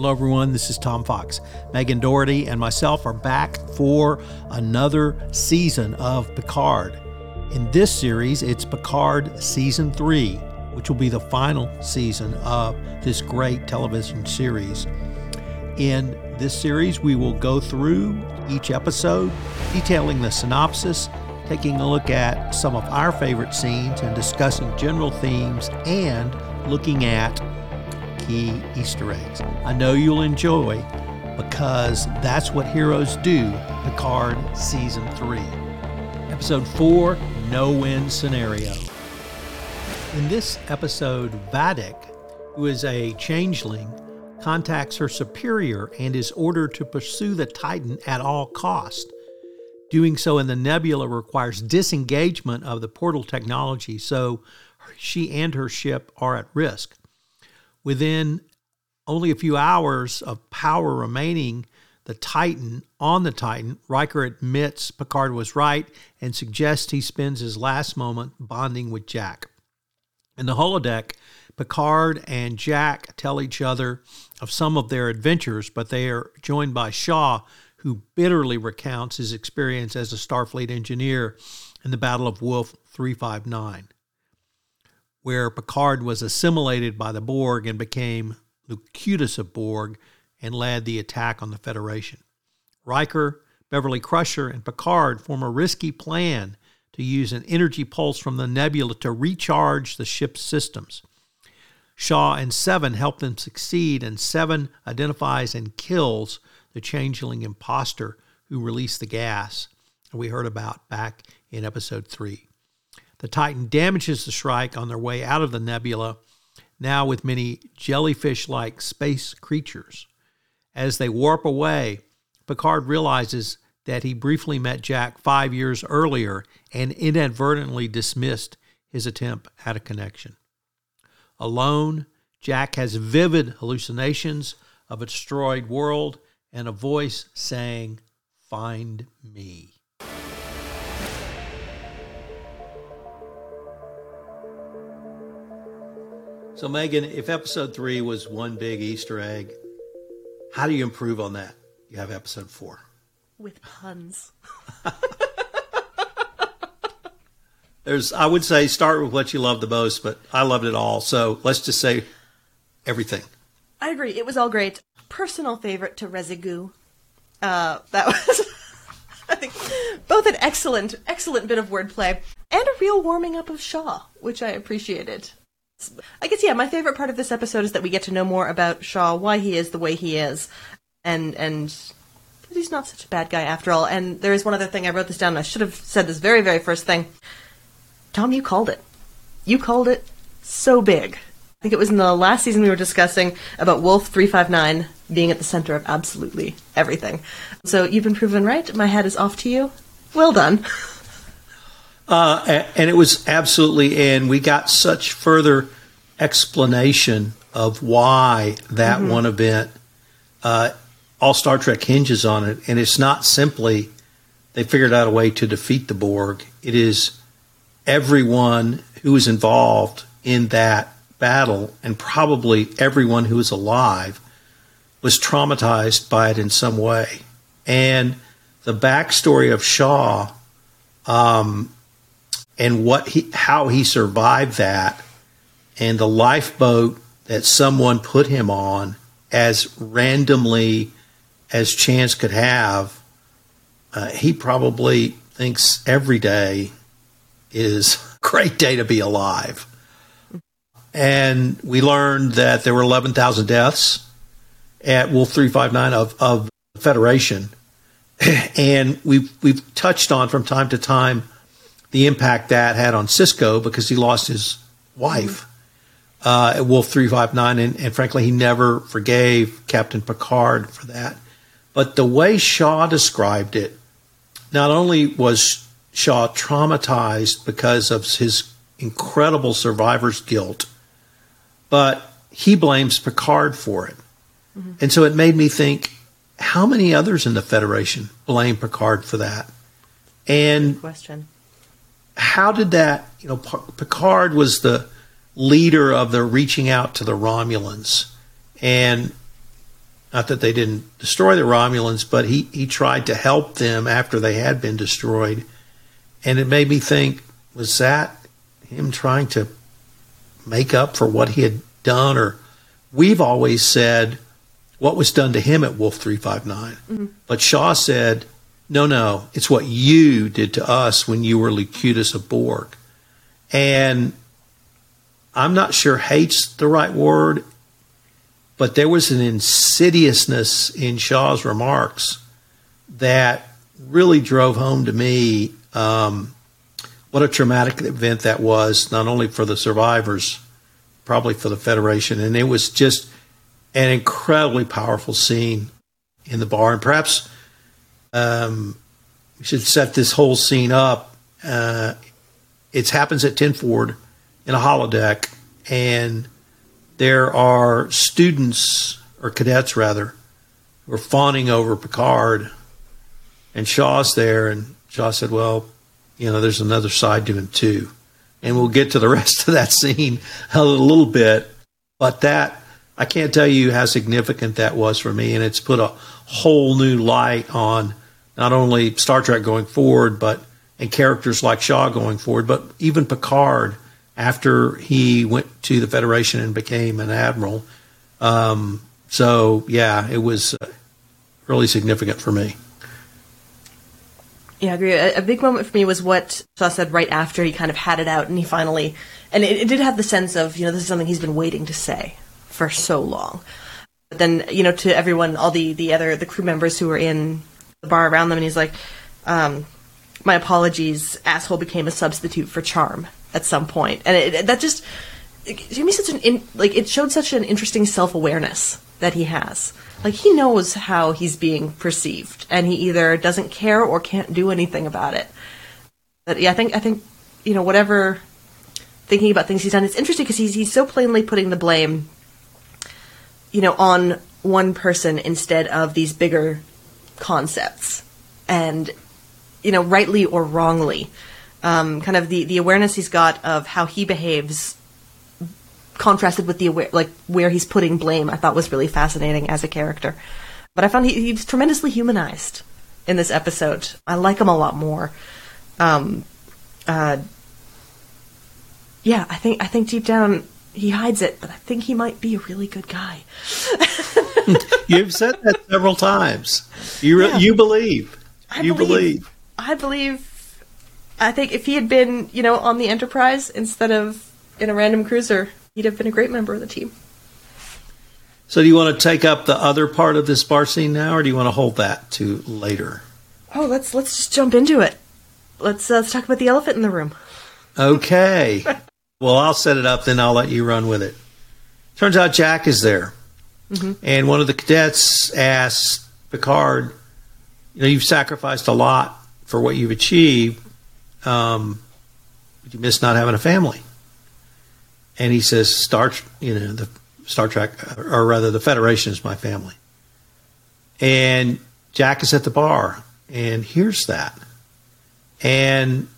Hello, everyone. This is Tom Fox. Megan Doherty and myself are back for another season of Picard. In this series, it's Picard Season 3, which will be the final season of this great television series. In this series, we will go through each episode, detailing the synopsis, taking a look at some of our favorite scenes, and discussing general themes and looking at key Easter eggs. I know you'll enjoy because that's what heroes do. Picard Season 3. Episode 4 No Win Scenario. In this episode, Vadic, who is a changeling, contacts her superior and is ordered to pursue the Titan at all cost. Doing so in the nebula requires disengagement of the portal technology, so she and her ship are at risk. Within only a few hours of power remaining, the Titan on the Titan, Riker admits Picard was right and suggests he spends his last moment bonding with Jack. In the holodeck, Picard and Jack tell each other of some of their adventures, but they are joined by Shaw, who bitterly recounts his experience as a Starfleet engineer in the Battle of Wolf 359, where Picard was assimilated by the Borg and became Locutus of Borg and led the attack on the Federation. Riker, Beverly Crusher, and Picard form a risky plan to use an energy pulse from the nebula to recharge the ship's systems. Shaw and Seven help them succeed, and Seven identifies and kills the changeling imposter who released the gas we heard about back in episode 3. The Titan damages the Shrike on their way out of the nebula, now with many jellyfish like space creatures. As they warp away, Picard realizes that he briefly met Jack five years earlier and inadvertently dismissed his attempt at a connection. Alone, Jack has vivid hallucinations of a destroyed world and a voice saying, Find me. So, Megan, if episode three was one big Easter egg, how do you improve on that? You have episode four. With puns. There's, I would say, start with what you love the most, but I loved it all. So let's just say everything. I agree. It was all great. Personal favorite to Rezigu. Uh, that was, I think, both an excellent, excellent bit of wordplay and a real warming up of Shaw, which I appreciated. I guess yeah, my favorite part of this episode is that we get to know more about Shaw, why he is the way he is, and and he's not such a bad guy after all. And there is one other thing I wrote this down. I should have said this very very first thing. Tom, you called it. You called it so big. I think it was in the last season we were discussing about Wolf 359 being at the center of absolutely everything. So you've been proven right. My hat is off to you. Well done. Uh, and it was absolutely, and we got such further explanation of why that mm-hmm. one event, uh, all Star Trek hinges on it. And it's not simply they figured out a way to defeat the Borg, it is everyone who was involved in that battle and probably everyone who was alive was traumatized by it in some way. And the backstory of Shaw um, and what he, how he survived that, and the lifeboat that someone put him on as randomly as chance could have, uh, he probably thinks every day is a great day to be alive. And we learned that there were 11,000 deaths at Wolf 359 of, of Federation. And we've, we've touched on from time to time the impact that had on Sisko because he lost his wife uh, at Wolf 359. And, and frankly, he never forgave Captain Picard for that. But the way Shaw described it, not only was Shaw traumatized because of his incredible survivor's guilt, but he blames Picard for it. Mm-hmm. And so it made me think how many others in the Federation blame Picard for that? And Good question how did that, you know, Picard was the leader of the reaching out to the Romulans. And not that they didn't destroy the Romulans, but he, he tried to help them after they had been destroyed. And it made me think, was that him trying to make up for what he had done? Or we've always said what was done to him at Wolf 359. Mm-hmm. But Shaw said, no, no, it's what you did to us when you were Locutus of Borg. And I'm not sure hate's the right word, but there was an insidiousness in Shaw's remarks that really drove home to me um, what a traumatic event that was, not only for the survivors, probably for the Federation. And it was just an incredibly powerful scene in the bar. And perhaps um, we should set this whole scene up. Uh, it happens at Ten Forward in a holodeck, and there are students or cadets rather who are fawning over Picard, and Shaw's there, and Shaw said, "Well, you know, there's another side to him too," and we'll get to the rest of that scene a little bit, but that I can't tell you how significant that was for me, and it's put a whole new light on not only Star Trek going forward, but and characters like Shaw going forward, but even Picard after he went to the Federation and became an admiral. Um, so yeah, it was uh, really significant for me. Yeah, I agree. A, big moment for me was what Shaw said right after he kind of had it out, and he finally, and it, it did have the sense of you know this is something he's been waiting to say for so long. But then you know to everyone, all the the other the crew members who were in the bar around them, and he's like, um, "My apologies, asshole became a substitute for charm at some point," and it, that just gave me such an in, like it showed such an interesting self awareness that he has. Like he knows how he's being perceived, and he either doesn't care or can't do anything about it. But yeah, I think I think you know whatever thinking about things he's done. It's interesting because he's he's so plainly putting the blame, you know, on one person instead of these bigger concepts. And you know rightly or wrongly um, kind of the, the awareness he's got of how he behaves contrasted with the aware like where he's putting blame i thought was really fascinating as a character. But i found he, he's tremendously humanized in this episode. I like him a lot more. Um, uh, yeah i think i think deep down he hides it but i think he might be a really good guy You've said that several times. You yeah. you believe. I you believe, believe. I believe. I think if he had been, you know, on the Enterprise instead of in a random cruiser, he'd have been a great member of the team. So, do you want to take up the other part of this bar scene now, or do you want to hold that to later? Oh, let's let's just jump into it. Let's uh, let's talk about the elephant in the room. Okay. well, I'll set it up, then I'll let you run with it. Turns out Jack is there. Mm-hmm. And one of the cadets asked Picard, "You know, you've sacrificed a lot for what you've achieved, um, but you miss not having a family." And he says, "Star, you know, the Star Trek, or rather, the Federation is my family." And Jack is at the bar and hears that, and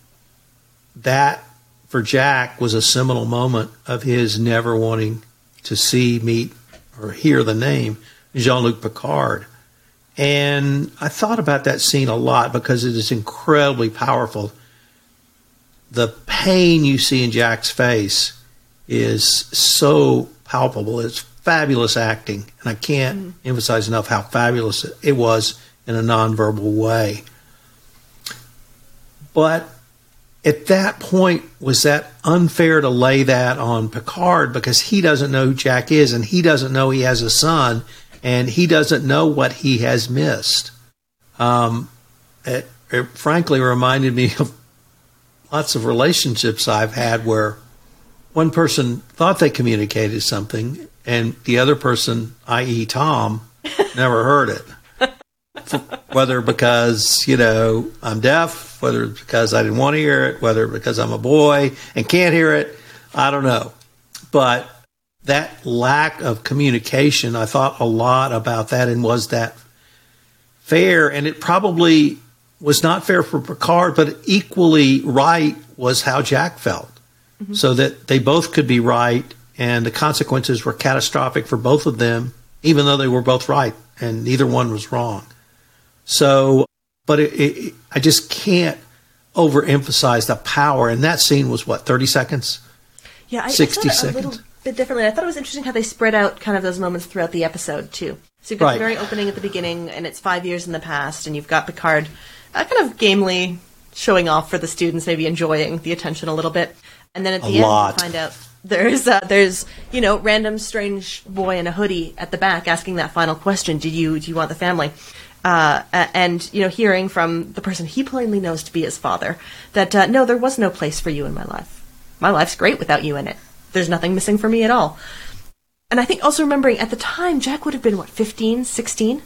that for Jack was a seminal moment of his never wanting to see, meet, or hear the name Jean Luc Picard. And I thought about that scene a lot because it is incredibly powerful. The pain you see in Jack's face is so palpable. It's fabulous acting, and I can't mm. emphasize enough how fabulous it was in a nonverbal way. But at that point, was that unfair to lay that on Picard because he doesn't know who Jack is and he doesn't know he has a son and he doesn't know what he has missed? Um, it, it frankly reminded me of lots of relationships I've had where one person thought they communicated something and the other person, i.e., Tom, never heard it whether because you know I'm deaf, whether because I didn't want to hear it, whether because I'm a boy and can't hear it, I don't know. But that lack of communication, I thought a lot about that, and was that fair? And it probably was not fair for Picard, but equally right was how Jack felt, mm-hmm. so that they both could be right, and the consequences were catastrophic for both of them even though they were both right and neither one was wrong. So, but it, it, I just can't overemphasize the power. And that scene was what, 30 seconds? Yeah, I, 60 I it a little bit differently. I thought it was interesting how they spread out kind of those moments throughout the episode too. So you've got Right. the very opening at the beginning, and it's five years in the past, and you've got Picard uh, kind of gamely showing off for the students, maybe enjoying the attention a little bit, and then at A the end lot. you find out there's uh, there's you know random strange boy in a hoodie at the back asking that final question: Did you do you want the family? Uh, and you know, hearing from the person he plainly knows to be his father that uh, no, there was no place for you in my life. My life's great without you in it. There's nothing missing for me at all. And I think also remembering at the time, Jack would have been what 15, 16.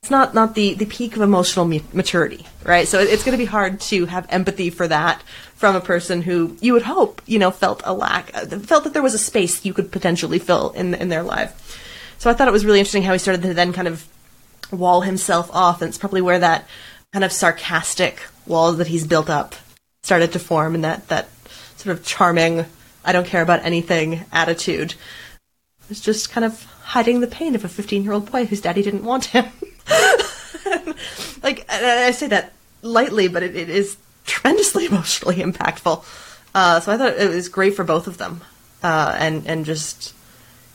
It's not not the the peak of emotional maturity, right? So it- it's going to be hard to have empathy for that from a person who you would hope you know felt a lack, uh, felt that there was a space you could potentially fill in in their life. So I thought it was really interesting how he started to then kind of wall himself off, and it's probably where that kind of sarcastic wall that he's built up started to form, and that that sort of charming, I don't care about anything attitude was just kind of hiding the pain of a 15 year old boy whose daddy didn't want him. like, I say that lightly, but it, it is tremendously emotionally impactful. Uh, so I thought it was great for both of them. Uh, and, and just,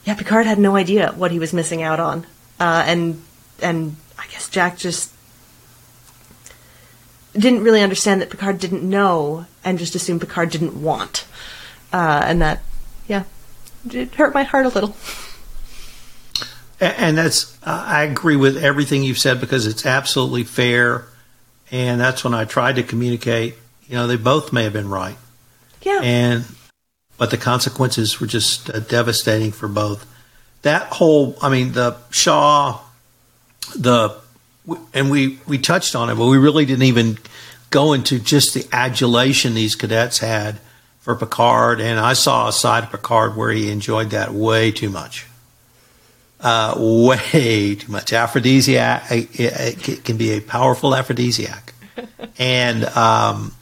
yeah, Picard had no idea what he was missing out on. Uh, and, and I guess Jack just didn't really understand that Picard didn't know and just assumed Picard didn't want. Uh, and that, yeah, it hurt my heart a little. And that's, uh, I agree with everything you've said because it's absolutely fair. And that's when I tried to communicate. You know, they both may have been right. Yeah. And, but the consequences were just uh, devastating for both. That whole, I mean, the Shaw, the, and we, we touched on it, but we really didn't even go into just the adulation these cadets had for Picard. And I saw a side of Picard where he enjoyed that way too much uh, way too much aphrodisiac. It, it it can be a powerful aphrodisiac, and um,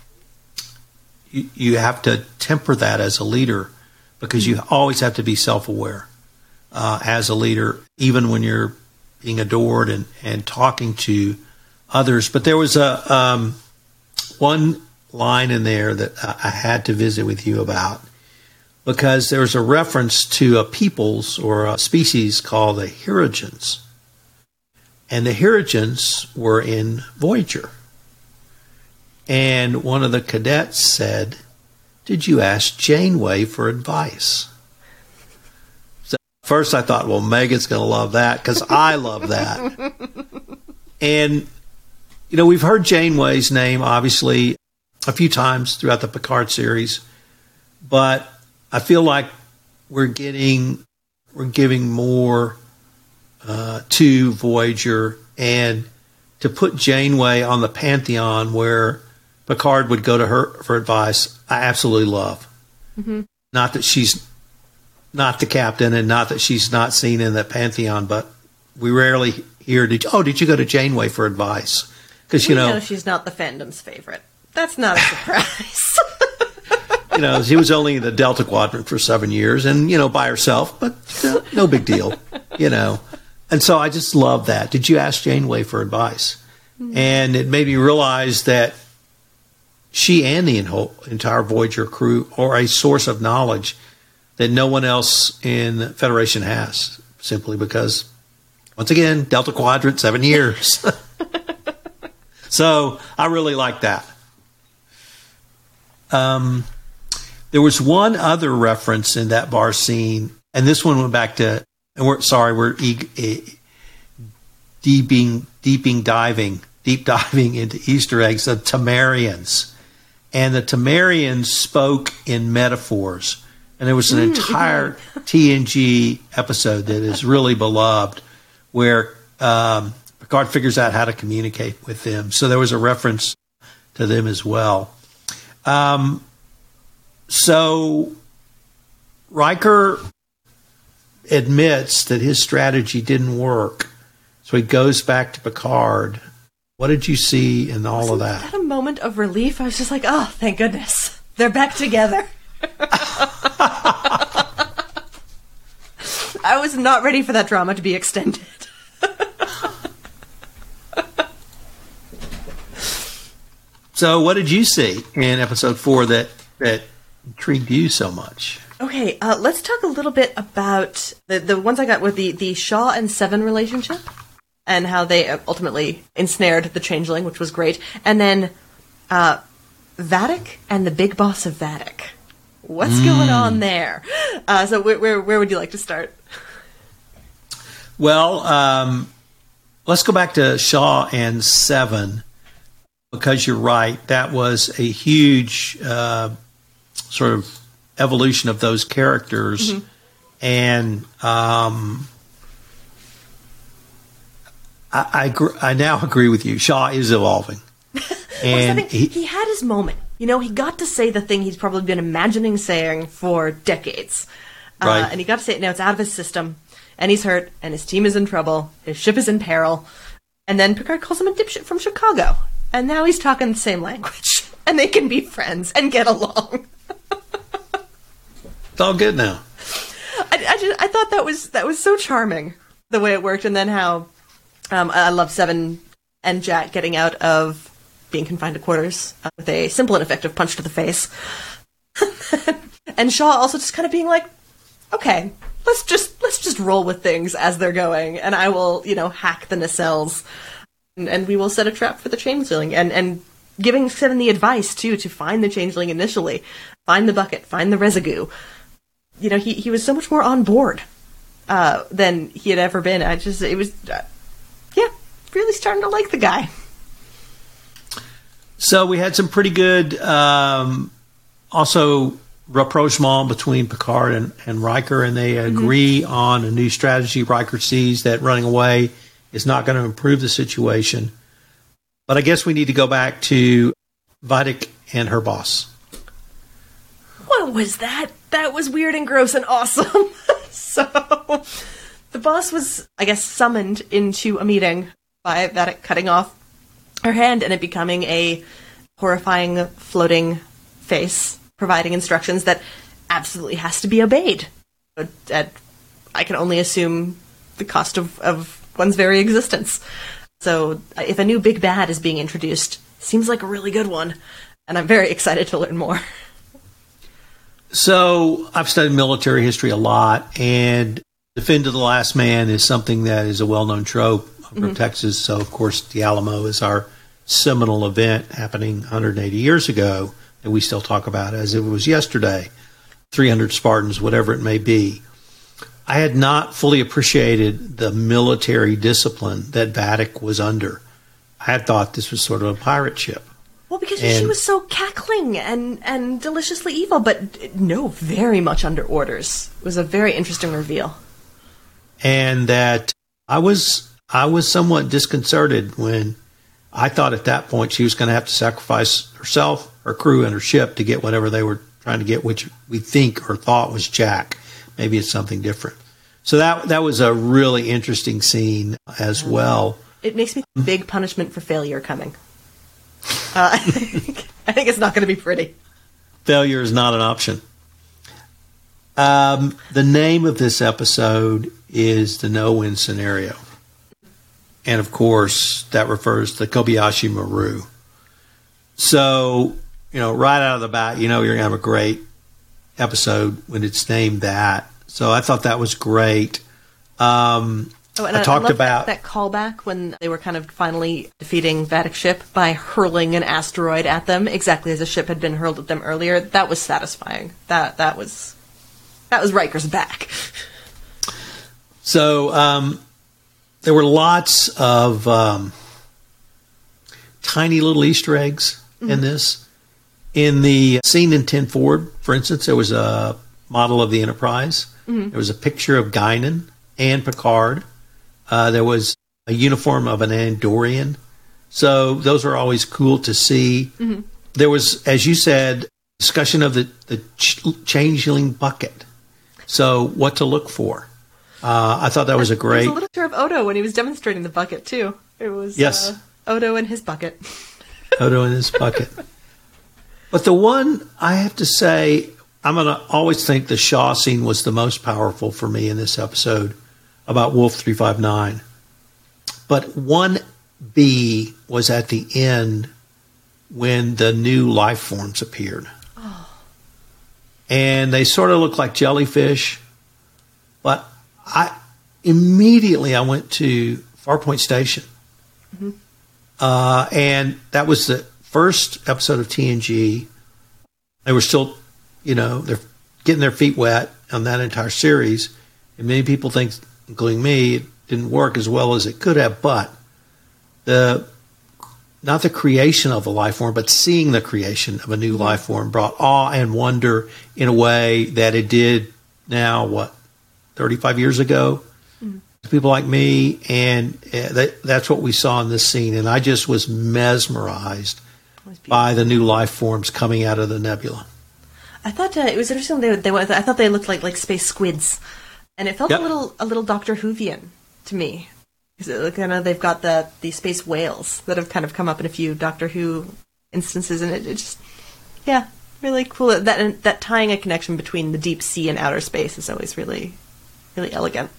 you, you have to temper that as a leader because you always have to be self-aware uh, as a leader, even when you're being adored and, and talking to others. But there was a um, one line in there that I I had to visit with you about because there was a reference to a peoples or a species called the Hirogens. And the Hirogens were in Voyager. And one of the cadets said, Did you ask Janeway for advice? First I thought, well, Megan's going to love that because I love that. and, you know, we've heard Janeway's name, obviously, a few times throughout the Picard series, but I feel like we're getting we're giving more uh, to Voyager and to put Janeway on the pantheon where Picard would go to her for advice. I absolutely love. Not that she's not the captain, and not that she's not seen in the pantheon, but we rarely hear. Did oh, did you go to Janeway for advice? Because you know, know she's not the fandom's favorite. That's not a surprise. you know, she was only in the Delta Quadrant for seven years, and you know, by herself, but uh, no big deal, you know. And so I just love that. Did you ask Janeway for advice? And it made me realize that she and the entire Voyager crew are a source of knowledge that no one else in Federation has, simply because, once again, Delta Quadrant, seven years. so I really like that. Um, there was one other reference in that bar scene, and this one went back to, and we're sorry, we're e- e- deeping, deeping diving, deep diving into Easter eggs. The Tamarians, and the Tamarians spoke in metaphors, and there was an entire TNG episode that is really beloved, where um, Picard figures out how to communicate with them. So there was a reference to them as well. Um, so Riker admits that his strategy didn't work. So he goes back to Picard. What did you see in all of that? I Had a moment of relief. I was just like, oh, thank goodness. They're back together. I was not ready for that drama to be extended. So, what did you see in episode four that that intrigued you so much? Okay, uh, let's talk a little bit about the the ones I got with the the Shaw and Seven relationship, and how they ultimately ensnared the Changeling, which was great, and then uh, Vadic and the Big Boss of Vadic. What's going on there? Uh, so, where, where where would you like to start? Well, um, let's go back to Shaw and Seven because you're right. That was a huge uh, sort of evolution of those characters, and um, I, I, gr- I now agree with you. Shaw is evolving, and something- he, he had his moment. You know, he got to say the thing he's probably been imagining saying for decades. Uh, Right. and he got to say it now. It's out of his system. And he's hurt, and his team is in trouble. His ship is in peril. And then Picard calls him a dipshit from Chicago. And now he's talking the same language. And they can be friends and get along. it's all good now. I, I, just, I thought that was that was so charming the way it worked, and then how um, I love Seven and Jack getting out of being confined to quarters uh, with a simple and effective punch to the face, and Shaw also just kind of being like, "Okay, let's just let's just roll with things as they're going, and I will you know hack the nacelles, and, and we will set a trap for the changeling, and and." Giving Seven the advice too to find the changeling initially, find the bucket, find the residue, you know, he, he was so much more on board uh, than he had ever been. I just, it was, uh, yeah, really starting to like the guy. So we had some pretty good, um, also rapprochement between Picard and, and Riker, and they agree on a new strategy. Riker sees that running away is not going to improve the situation. But I guess we need to go back to Vadic and her boss. What was that? That was weird and gross and awesome. so, the boss was, I guess, summoned into a meeting by Vadic cutting off her hand and it becoming a horrifying floating face, providing instructions that absolutely has to be obeyed. But At, I can only assume the cost of, of one's very existence. So, uh, if a new big bad is being introduced, seems like a really good one, and I'm very excited to learn more. So I've studied military history a lot, and Defend to the Last Man is something that is a well known from Texas. So, of course, the Alamo is our seminal event happening 180 years ago that we still talk about as if it was yesterday 300 Spartans, whatever it may be. I had not fully appreciated the military discipline that Vadic was under. I had thought this was sort of a pirate ship. Well, because she was so cackling and, and deliciously evil, but no, very much under orders. It was a very interesting reveal. and that I was I was somewhat disconcerted when I thought at that point she was going to have to sacrifice herself, her crew, and her ship to get whatever they were trying to get, which we think or thought was Jack. Maybe it's something different. So that that was a really interesting scene as well. It makes me think big punishment for failure coming. Uh, I, think, I think it's not going to be pretty. Failure is not an option. Um, the name of this episode is the no-win scenario, and of course that refers to Kobayashi Maru. So you know, right out of the bat, you know you're gonna have a great episode when it's named that. So I thought that was great. Um, Oh, and I talked love about that, that callback when they were kind of finally defeating Vadic ship by hurling an asteroid at them, exactly as a ship had been hurled at them earlier. That was satisfying. That that was that was Riker's back. So um, there were lots of um, tiny little Easter eggs in this. In the scene in Ten Forward, for instance, there was a model of the Enterprise. There was a picture of Guinan and Picard. Uh, there was a uniform of an Andorian. So those are always cool to see. There was, as you said, discussion of the, the ch- changeling bucket. So what to look for. Uh, I thought that was a great. was a little of Odo when he was demonstrating the bucket too. It was Yes. uh, Odo and his bucket. Odo in his bucket. But the one I have to say I'm going to always think the Shaw scene was the most powerful for me in this episode about Wolf 359. But 1B was at the end when the new life forms appeared. Oh. And they sort of look like jellyfish. But I immediately I went to Farpoint Station. Uh, and that was the first episode of TNG. They were still, you know, they're getting their feet wet on that entire series. And many people think, including me, it didn't work as well as it could have. But the not the creation of a life form, but seeing the creation of a new life form brought awe and wonder in a way that it did now, what, 35 years ago? to People like me, and uh, that, that's what we saw in this scene. And I just was mesmerized by the new life forms coming out of the nebula. I thought uh, it was interesting. They, they I thought they looked like like space squids, and it felt Yep. a little a little Doctor Whovian to me. 'Cause it- kind of they've got the the space whales that have kind of come up in a few Doctor Who instances, and it, it just yeah, really cool. That that tying a connection between the deep sea and outer space is always really really elegant.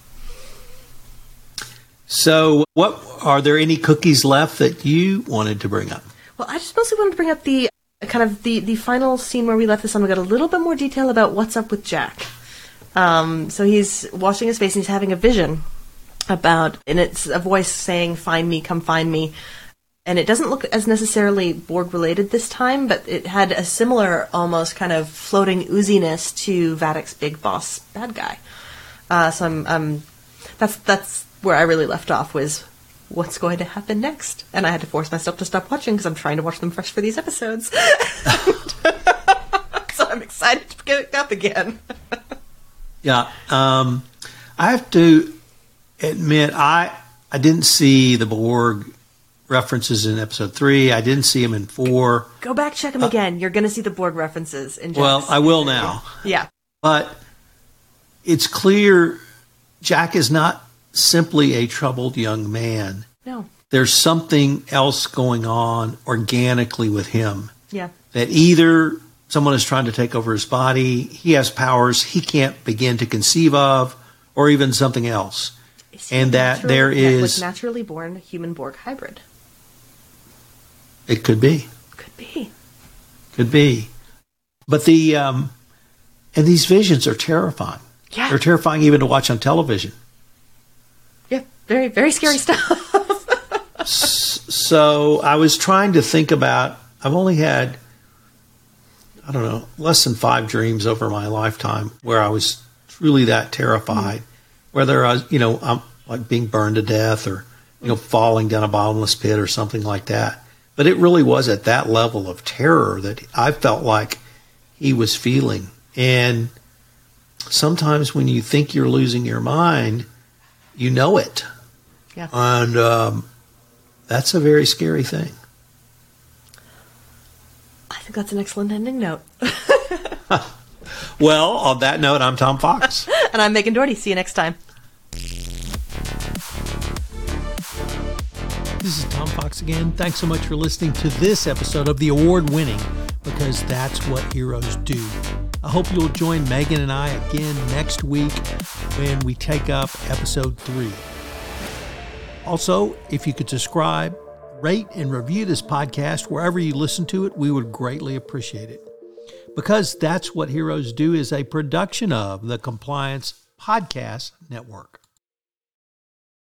So, what are there any cookies left that you wanted to bring up? Well, I just mostly wanted to bring up the kind of the the final scene where we left this on. We got a little bit more detail about what's up with Jack. Um, so he's washing his face and he's having a vision about, and it's a voice saying, "Find me, come find me." And it doesn't look as necessarily Borg related this time, but it had a similar, almost kind of floating ooziness to Vadic's big boss bad guy. Uh, so I'm, um, that's that's where I really left off was what's going to happen next, and I had to force myself to stop watching because I'm trying to watch them fresh for these episodes. so I'm excited to pick it up again. Yeah, um, I have to admit I I didn't see the Borg references in episode three. I didn't see them in four. Go back, check them again. You're going to see the Borg references in. Well, I will now. Yeah, But it's clear Jack is not simply a troubled young man. no, There's something else going on organically with him. yeah, that either someone is trying to take over his body, he has powers he can't begin to conceive of, or even something else. Is And that natural- there was naturally born human Borg hybrid. It could be, Could be. could be. But the um, and these visions are terrifying. Yeah. They're terrifying even to watch on television. Yeah, very very scary stuff. So I was trying to think about. I've only had, I don't know, less than five dreams over my lifetime where I was truly that terrified. Mm. Whether I was, you know, I'm like being burned to death or, you know, falling down a bottomless pit or something like that. But it really was at that level of terror that I felt like he was feeling. And sometimes when you think you're losing your mind, you know it. Yeah. And um, that's a very scary thing. I think that's an excellent ending note. Well, on that note, I'm Tom Fox. and I'm Megan Doherty. See you next time. this is Tom Fox again. Thanks so much for listening to this episode of the award winning Because That's What Heroes Do. I hope you'll join Megan and I again next week when we take up episode three. Also, if you could subscribe, rate, and review this podcast wherever you listen to it, we would greatly appreciate it. Because That's What Heroes Do is a production of the Compliance Podcast Network.